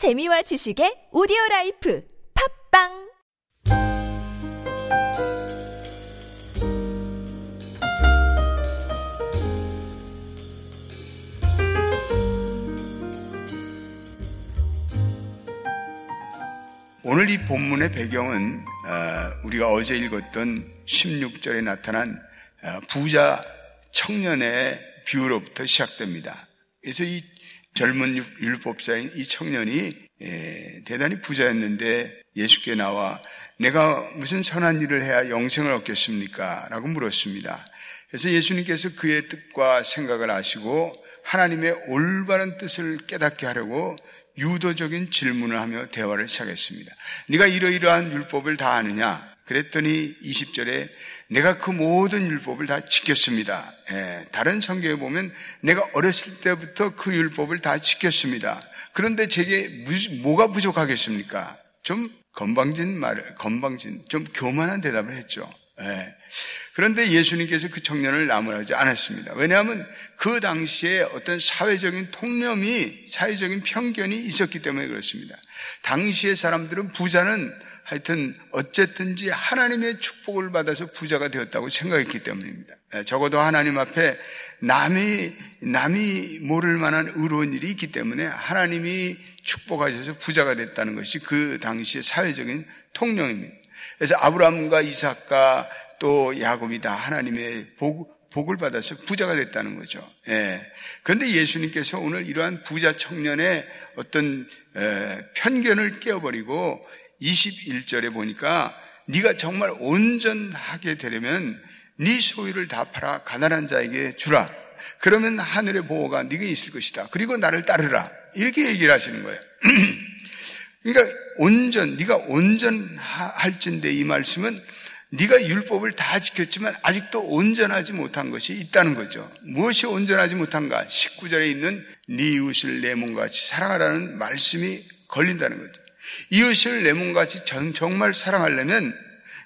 재미와 지식의 오디오 라이프 팟빵 오늘 이 본문의 배경은 어, 우리가 어제 읽었던 16절에 나타난 어, 부자 청년의 비유로부터 시작됩니다. 그래서 이 젊은 율법사인 이 청년이 예, 대단히 부자였는데 예수께 나와 내가 무슨 선한 일을 해야 영생을 얻겠습니까? 라고 물었습니다. 그래서 예수님께서 그의 뜻과 생각을 아시고 하나님의 올바른 뜻을 깨닫게 하려고 유도적인 질문을 하며 대화를 시작했습니다. 네가 이러이러한 율법을 다 아느냐? 그랬더니 20절에 내가 그 모든 율법을 다 지켰습니다. 예, 다른 성경에 보면 내가 어렸을 때부터 그 율법을 다 지켰습니다. 그런데 제게 뭐가 부족하겠습니까? 좀 건방진 말, 건방진, 좀 교만한 대답을 했죠. 예. 그런데 예수님께서 그 청년을 나무라지 않았습니다. 왜냐하면 그 당시에 어떤 사회적인 통념이, 사회적인 편견이 있었기 때문에 그렇습니다. 당시의 사람들은 부자는 하여튼 어쨌든지 하나님의 축복을 받아서 부자가 되었다고 생각했기 때문입니다. 예, 적어도 하나님 앞에 남이 남이 모를 만한 의로운 일이 있기 때문에 하나님이 축복하셔서 부자가 됐다는 것이 그 당시의 사회적인 통념입니다. 그래서 아브라함과 이삭과 또 야곱이 다 하나님의 복, 복을 받아서 부자가 됐다는 거죠. 예. 그런데 예수님께서 오늘 이러한 부자 청년의 어떤 에, 편견을 깨어버리고 21절에 보니까 네가 정말 온전하게 되려면 네 소유를 다 팔아 가난한 자에게 주라. 그러면 하늘의 보호가 네게 있을 것이다. 그리고 나를 따르라. 이렇게 얘기를 하시는 거예요. 그러니까 온전, 네가 온전할진데 이 말씀은 네가 율법을 다 지켰지만 아직도 온전하지 못한 것이 있다는 거죠. 무엇이 온전하지 못한가? 19절에 있는 네 이웃을 내 몸같이 사랑하라는 말씀이 걸린다는 거죠. 이웃을 내 몸같이 정말 사랑하려면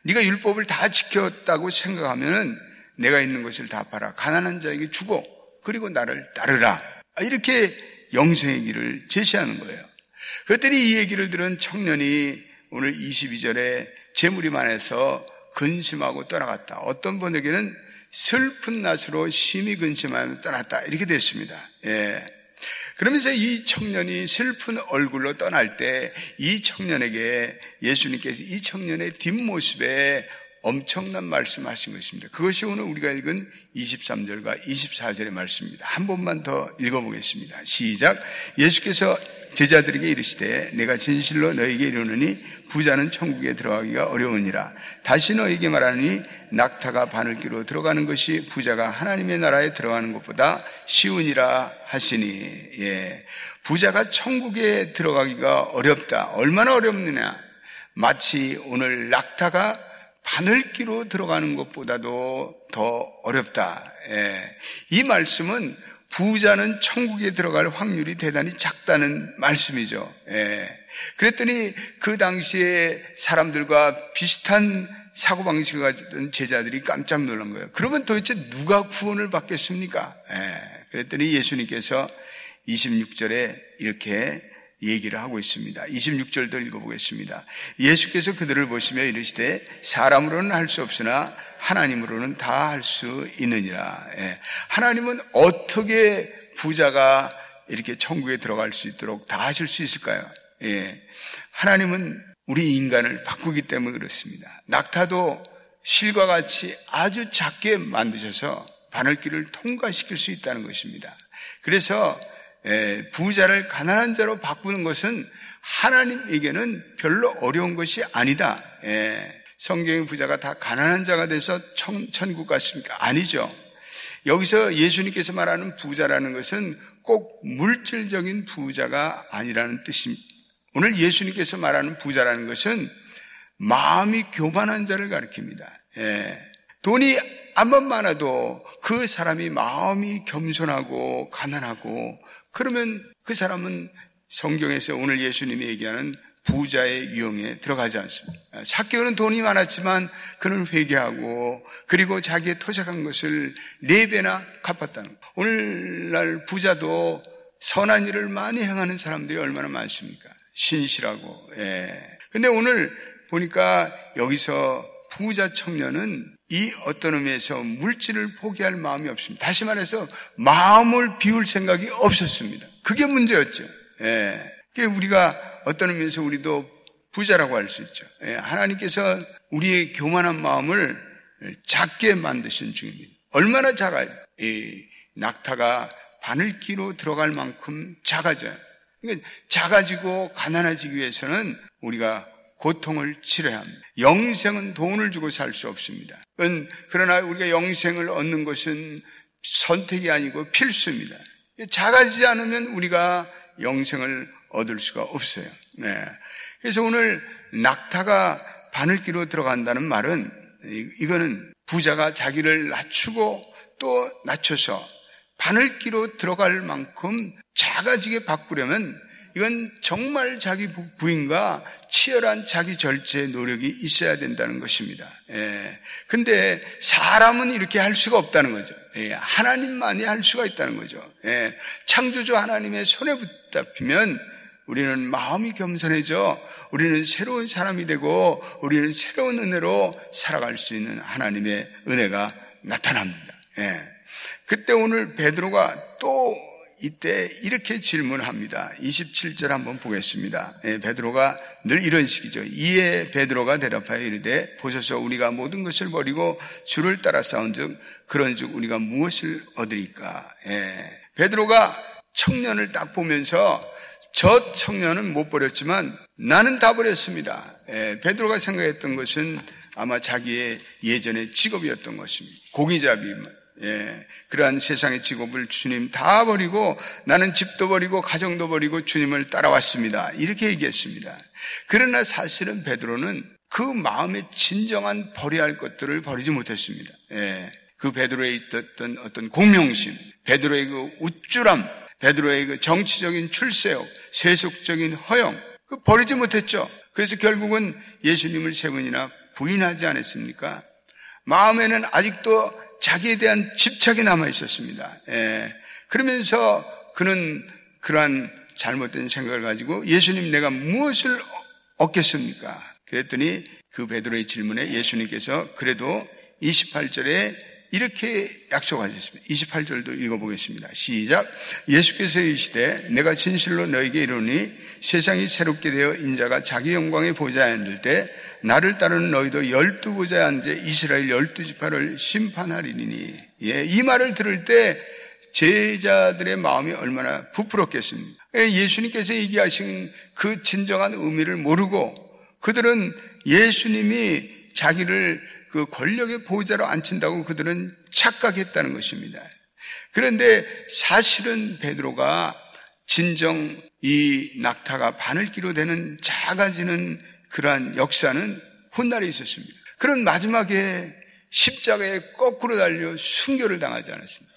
네가 율법을 다 지켰다고 생각하면은 내가 있는 것을 다 팔아 가난한 자에게 주고 그리고 나를 따르라. 이렇게 영생의 길을 제시하는 거예요. 그랬더니 이 얘기를 들은 청년이 오늘 22절에 재물이 많아서 근심하고 떠나갔다. 어떤 분에게는 슬픈 낯으로 심히 근심하며 떠났다. 이렇게 됐습니다. 예. 그러면서 이 청년이 슬픈 얼굴로 떠날 때 이 청년에게 예수님께서 이 청년의 뒷모습에 엄청난 말씀하신 것입니다. 그것이 오늘 우리가 읽은 23절과 24절의 말씀입니다. 한 번만 더 읽어보겠습니다. 시작. 예수께서 제자들에게 이르시되 내가 진실로 너에게 이르노니 부자는 천국에 들어가기가 어려우니라. 다시 너에게 말하니 낙타가 바늘기로 들어가는 것이 부자가 하나님의 나라에 들어가는 것보다 쉬우니라 하시니 예. 부자가 천국에 들어가기가 어렵다. 얼마나 어렵느냐? 마치 오늘 낙타가 바늘기로 들어가는 것보다도 더 어렵다. 예. 이 말씀은 부자는 천국에 들어갈 확률이 대단히 작다는 말씀이죠. 예. 그랬더니 그 당시에 사람들과 비슷한 사고방식을 가진 제자들이 깜짝 놀란 거예요. 그러면 도대체 누가 구원을 받겠습니까? 예. 그랬더니 예수님께서 26절에 이렇게 얘기를 하고 있습니다. 26절도 읽어보겠습니다. 예수께서 그들을 보시며 이르시되 사람으로는 할 수 없으나 하나님으로는 다 할 수 있느니라. 예. 하나님은 어떻게 부자가 이렇게 천국에 들어갈 수 있도록 다 하실 수 있을까요? 예. 하나님은 우리 인간을 바꾸기 때문에 그렇습니다. 낙타도 실과 같이 아주 작게 만드셔서 바늘길을 통과시킬 수 있다는 것입니다. 그래서 부자를 가난한 자로 바꾸는 것은 하나님에게는 별로 어려운 것이 아니다. 성경의 부자가 다 가난한 자가 돼서 천, 천국 갔습니까? 아니죠. 여기서 예수님께서 말하는 부자라는 것은 꼭 물질적인 부자가 아니라는 뜻입니다. 오늘 예수님께서 말하는 부자라는 것은 마음이 교만한 자를 가리킵니다. 예. 돈이 암만 많아도 그 사람이 마음이 겸손하고 가난하고 그러면 그 사람은 성경에서 오늘 예수님이 얘기하는 부자의 유형에 들어가지 않습니다. 사개오는 돈이 많았지만 그는 회개하고 그리고 자기의 토착한 것을 네 배나 갚았다는 거. 오늘날 부자도 선한 일을 많이 행하는 사람들이 얼마나 많습니까? 신실하고, 예. 근데 오늘 보니까 여기서 부자 청년은 이 어떤 의미에서 물질을 포기할 마음이 없습니다. 다시 말해서 마음을 비울 생각이 없었습니다. 그게 문제였죠. 예. 그게 우리가 어떤 의미에서 우리도 부자라고 할 수 있죠. 예. 하나님께서 우리의 교만한 마음을 작게 만드신 중입니다. 얼마나 작아요? 이 낙타가 바늘기로 들어갈 만큼 작아져요. 그러니까 작아지고 가난해지기 위해서는 우리가 고통을 치러야 합니다. 영생은 돈을 주고 살 수 없습니다. 그러나 우리가 영생을 얻는 것은 선택이 아니고 필수입니다. 작아지지 않으면 우리가 영생을 얻을 수가 없어요. 네. 그래서 오늘 낙타가 바늘기로 들어간다는 말은 이거는 부자가 자기를 낮추고 또 낮춰서 바늘기로 들어갈 만큼 작아지게 바꾸려면 이건 정말 자기 부인과 치열한 자기 절제의 노력이 있어야 된다는 것입니다. 예. 근데 사람은 이렇게 할 수가 없다는 거죠. 예. 하나님만이 할 수가 있다는 거죠. 예. 창조주 하나님의 손에 붙잡히면 우리는 마음이 겸손해져 우리는 새로운 사람이 되고 우리는 새로운 은혜로 살아갈 수 있는 하나님의 은혜가 나타납니다. 예. 그때 오늘 베드로가 또 이때 이렇게 질문합니다. 27절 한번 보겠습니다. 예, 베드로가 늘 이런 식이죠. 이에 베드로가 대답하여 이르되 보소서 우리가 모든 것을 버리고 주를 따라 싸운즉 그런즉 우리가 무엇을 얻으리까? 예, 베드로가 청년을 딱 보면서 저 청년은 못 버렸지만 나는 다 버렸습니다. 예, 베드로가 생각했던 것은 아마 자기의 예전의 직업이었던 것입니다. 고기잡이 예, 그러한 세상의 직업을 주님 다 버리고 나는 집도 버리고 가정도 버리고 주님을 따라왔습니다. 이렇게 얘기했습니다. 그러나 사실은 베드로는 그 마음의 진정한 버려야 할 것들을 버리지 못했습니다. 예, 그 베드로에 있었던 어떤 공명심, 베드로의 그 우쭐함, 베드로의 그 정치적인 출세욕, 세속적인 허영, 그 버리지 못했죠. 그래서 결국은 예수님을 세 번이나 부인하지 않았습니까? 마음에는 아직도 자기에 대한 집착이 남아 있었습니다. 예. 그러면서 그는 그러한 잘못된 생각을 가지고 예수님 내가 무엇을 얻겠습니까? 그랬더니 그 베드로의 질문에 예수님께서 그래도 28절에 이렇게 약속하셨습니다. 28절도 읽어보겠습니다. 시작. 예수께서 이르시되 내가 진실로 너에게 이르니 세상이 새롭게 되어 인자가 자기 영광의 보좌에 앉을 때 나를 따르는 너희도 열두 보좌에 앉아 이스라엘 열두 지파를 심판하리니 예, 이 말을 들을 때 제자들의 마음이 얼마나 부풀었겠습니까? 예, 예수님께서 얘기하신 그 진정한 의미를 모르고 그들은 예수님이 자기를 그 권력의 보호자로 앉힌다고 그들은 착각했다는 것입니다. 그런데 사실은 베드로가 진정 이 낙타가 바늘기로 되는 작아지는 그러한 역사는 훗날에 있었습니다. 그런 마지막에 십자가에 거꾸로 달려 순교를 당하지 않았습니다.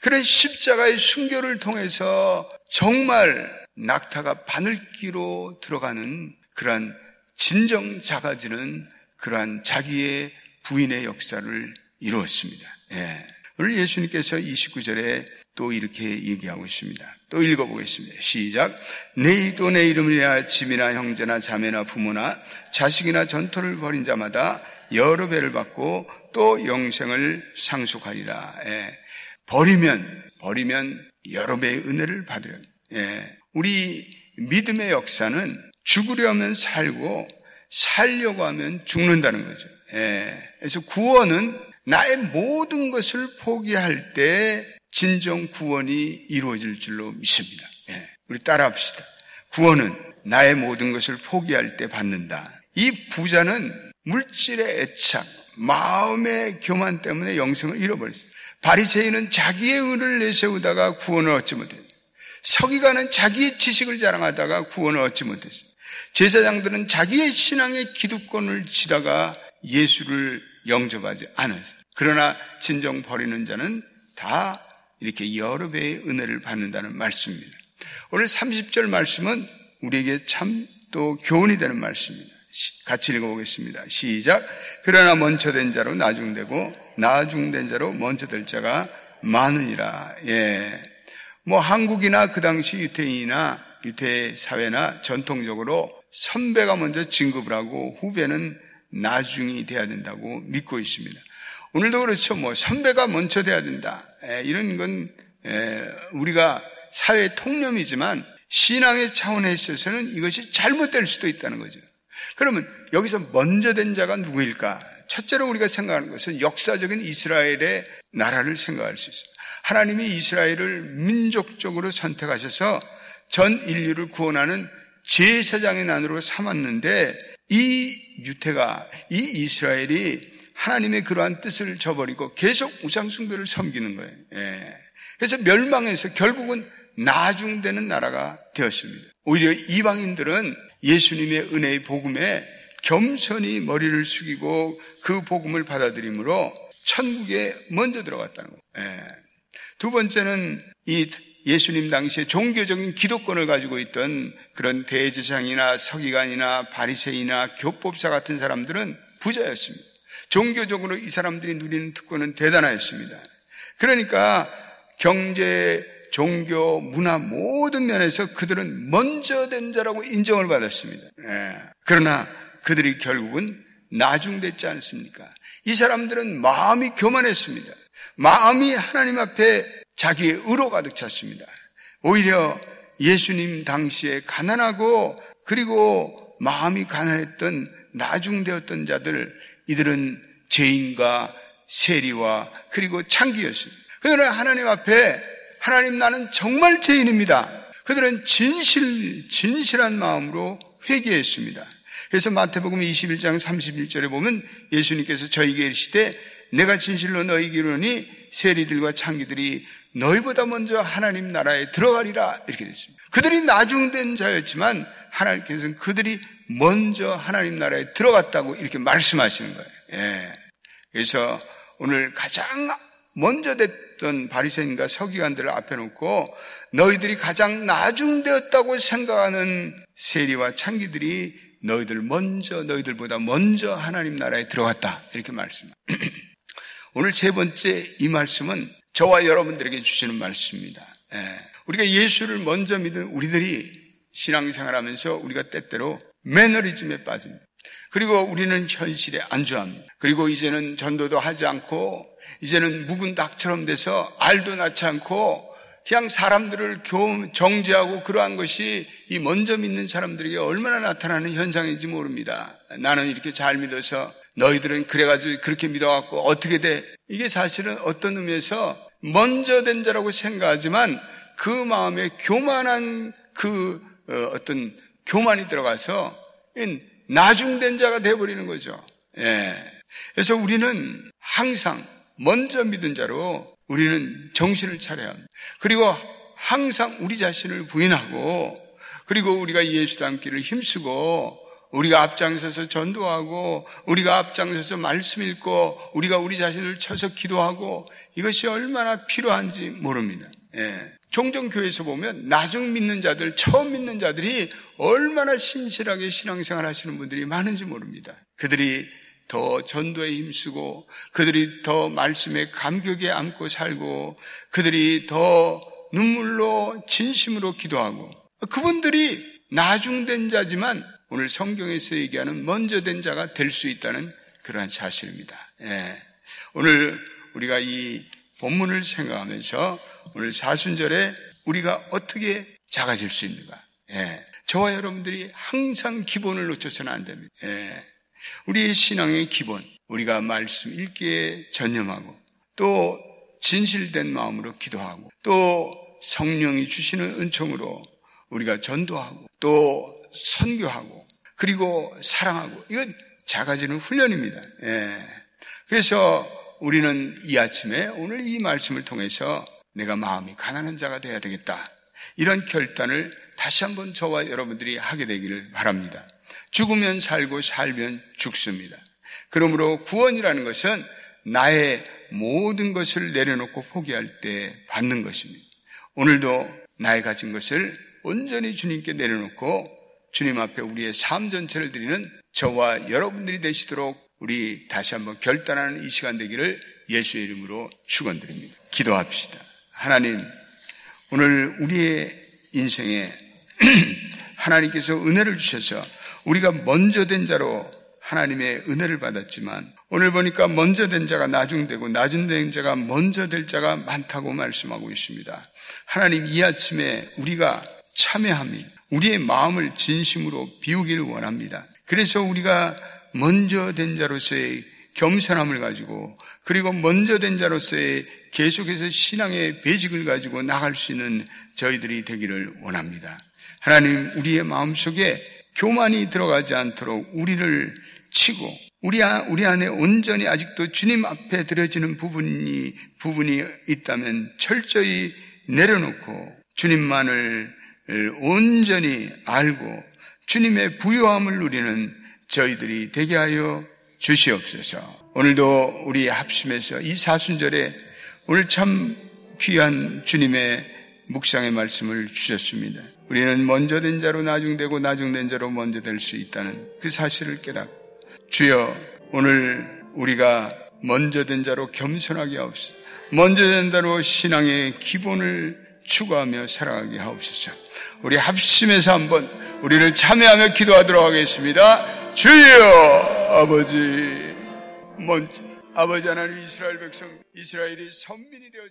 그런 십자가의 순교를 통해서 정말 낙타가 바늘기로 들어가는 그러한 진정 작아지는 그러한 자기의 부인의 역사를 이루었습니다. 예. 오늘 예수님께서 29절에 또 이렇게 얘기하고 있습니다. 또 읽어보겠습니다. 시작. 내일도 내 이름이나 집이나 형제나 자매나 부모나 자식이나 전토를 벌인 자마다 여러 배를 받고 또 영생을 상속하리라. 예. 버리면 버리면 여러 배의 은혜를 받으려. 예. 우리 믿음의 역사는 죽으려면 살고 살려고 하면 죽는다는 거죠. 예. 그래서 구원은 나의 모든 것을 포기할 때 진정 구원이 이루어질 줄로 믿습니다. 예. 우리 따라합시다. 구원은 나의 모든 것을 포기할 때 받는다. 이 부자는 물질의 애착, 마음의 교만 때문에 영생을 잃어버렸어요. 바리새인은 자기의 의를 내세우다가 구원을 얻지 못했어요. 서기관은 자기의 지식을 자랑하다가 구원을 얻지 못했어요. 제사장들은 자기의 신앙의 기득권을 지다가 예수를 영접하지 않았어요. 그러나 진정 버리는 자는 다 이렇게 여러 배의 은혜를 받는다는 말씀입니다. 오늘 30절 말씀은 우리에게 참 또 교훈이 되는 말씀입니다. 같이 읽어보겠습니다. 시작. 그러나 먼저 된 자로 나중되고 나중된 자로 먼저 될 자가 많으니라. 예. 뭐 한국이나 그 당시 유태인이나 유태 사회나 전통적으로 선배가 먼저 진급을 하고 후배는 나중이 돼야 된다고 믿고 있습니다. 오늘도 그렇죠. 뭐 선배가 먼저 돼야 된다. 에, 이런 건 에, 우리가 사회 통념이지만 신앙의 차원에 있어서는 이것이 잘못될 수도 있다는 거죠. 그러면 여기서 먼저 된 자가 누구일까? 첫째로 우리가 생각하는 것은 역사적인 이스라엘의 나라를 생각할 수 있어요. 하나님이 이스라엘을 민족적으로 선택하셔서 전 인류를 구원하는 제사장의 난으로 삼았는데 이 유태가 이 이스라엘이 하나님의 그러한 뜻을 저버리고 계속 우상숭배를 섬기는 거예요. 예. 그래서 멸망해서 결국은 나중되는 나라가 되었습니다. 오히려 이방인들은 예수님의 은혜의 복음에 겸손히 머리를 숙이고 그 복음을 받아들이므로 천국에 먼저 들어갔다는 거예요. 예. 두 번째는 이 예수님 당시에 종교적인 기독권을 가지고 있던 그런 대제사장이나 서기관이나 바리새이나 교법사 같은 사람들은 부자였습니다. 종교적으로 이 사람들이 누리는 특권은 대단하였습니다. 그러니까 경제, 종교, 문화 모든 면에서 그들은 먼저 된 자라고 인정을 받았습니다. 예. 그러나 그들이 결국은 나중됐지 않습니까? 이 사람들은 마음이 교만했습니다. 마음이 하나님 앞에 자기의 의로 가득 찼습니다. 오히려 예수님 당시에 가난하고 그리고 마음이 가난했던 나중되었던 자들 이들은 죄인과 세리와 그리고 창기였습니다. 그들은 하나님 앞에 하나님 나는 정말 죄인입니다. 그들은 진실 진실한 마음으로 회개했습니다. 그래서 마태복음 21장 31절에 보면 예수님께서 저희에게 이르시되 내가 진실로 너희에게 이르니 세리들과 창기들이 너희보다 먼저 하나님 나라에 들어가리라 이렇게 됐습니다. 그들이 나중된 자였지만 하나님께서는 그들이 먼저 하나님 나라에 들어갔다고 이렇게 말씀하시는 거예요. 예. 그래서 오늘 가장 먼저 됐던 바리새인과 서기관들을 앞에 놓고 너희들이 가장 나중되었다고 생각하는 세리와 창기들이 너희들 먼저 너희들보다 먼저 하나님 나라에 들어갔다 이렇게 말씀합니다. 오늘 세 번째 이 말씀은 저와 여러분들에게 주시는 말씀입니다. 예. 우리가 예수를 먼저 믿은 우리들이 신앙생활 하면서 우리가 때때로 매너리즘에 빠집니다. 그리고 우리는 현실에 안주합니다. 그리고 이제는 전도도 하지 않고 이제는 묵은 닭처럼 돼서 알도 낳지 않고 그냥 사람들을 정죄하고 그러한 것이 이 먼저 믿는 사람들에게 얼마나 나타나는 현상인지 모릅니다. 나는 이렇게 잘 믿어서 너희들은 그래가지고 그렇게 믿어갖고 어떻게 돼? 이게 사실은 어떤 의미에서 먼저 된 자라고 생각하지만 그 마음에 교만한 그 어, 어떤 교만이 들어가서 나중된 자가 되어버리는 거죠. 예. 그래서 우리는 항상 먼저 믿은 자로 우리는 정신을 차려야 합니다. 그리고 항상 우리 자신을 부인하고 그리고 우리가 예수 닮기를 힘쓰고 우리가 앞장서서 전도하고 우리가 앞장서서 말씀 읽고 우리가 우리 자신을 쳐서 기도하고 이것이 얼마나 필요한지 모릅니다. 예. 종종 교회에서 보면 나중 믿는 자들, 처음 믿는 자들이 얼마나 신실하게 신앙생활 하시는 분들이 많은지 모릅니다. 그들이 더 전도에 힘쓰고 그들이 더 말씀에 감격에 안고 살고 그들이 더 눈물로 진심으로 기도하고 그분들이 나중된 자지만 오늘 성경에서 얘기하는 먼저 된 자가 될 수 있다는 그러한 사실입니다. 예. 오늘 우리가 이 본문을 생각하면서 오늘 사순절에 우리가 어떻게 작아질 수 있는가? 예. 저와 여러분들이 항상 기본을 놓쳐서는 안 됩니다. 예. 우리의 신앙의 기본, 우리가 말씀 읽기에 전념하고 또 진실된 마음으로 기도하고 또 성령이 주시는 은총으로 우리가 전도하고 또 선교하고 그리고 사랑하고 이건 작아지는 훈련입니다. 예. 그래서 우리는 이 아침에 오늘 이 말씀을 통해서 내가 마음이 가난한 자가 되어야 되겠다. 이런 결단을 다시 한번 저와 여러분들이 하게 되기를 바랍니다. 죽으면 살고 살면 죽습니다. 그러므로 구원이라는 것은 나의 모든 것을 내려놓고 포기할 때 받는 것입니다. 오늘도 나의 가진 것을 온전히 주님께 내려놓고 주님 앞에 우리의 삶 전체를 드리는 저와 여러분들이 되시도록 우리 다시 한번 결단하는 이 시간 되기를 예수의 이름으로 축원드립니다. 기도합시다. 하나님, 오늘 우리의 인생에 하나님께서 은혜를 주셔서 우리가 먼저 된 자로 하나님의 은혜를 받았지만 오늘 보니까 먼저 된 자가 나중되고 나중된 자가 먼저 될 자가 많다고 말씀하고 있습니다. 하나님 이 아침에 우리가 참여함이 우리의 마음을 진심으로 비우기를 원합니다. 그래서 우리가 먼저 된 자로서의 겸손함을 가지고 그리고 먼저 된 자로서의 계속해서 신앙의 배직을 가지고 나갈 수 있는 저희들이 되기를 원합니다. 하나님 우리의 마음속에 교만이 들어가지 않도록 우리를 치고 우리, 우리 안에 온전히 아직도 주님 앞에 들어지는 부분이, 부분이 있다면 철저히 내려놓고 주님만을 온전히 알고 주님의 부요함을 누리는 저희들이 되게 하여 주시옵소서. 오늘도 우리 합심해서 이 사순절에 오늘 참 귀한 주님의 묵상의 말씀을 주셨습니다. 우리는 먼저 된 자로 나중되고 나중된 자로 먼저 될 수 있다는 그 사실을 깨닫고 주여 오늘 우리가 먼저 된 자로 겸손하게 하옵소서. 먼저 된 자로 신앙의 기본을 추구하며 살아가게 하옵소서. 우리 합심해서 한번 우리를 참여하며 기도하도록 하겠습니다. 주여 아버지 먼저 아버지 하나님 이스라엘 백성 이스라엘이 선민이 되어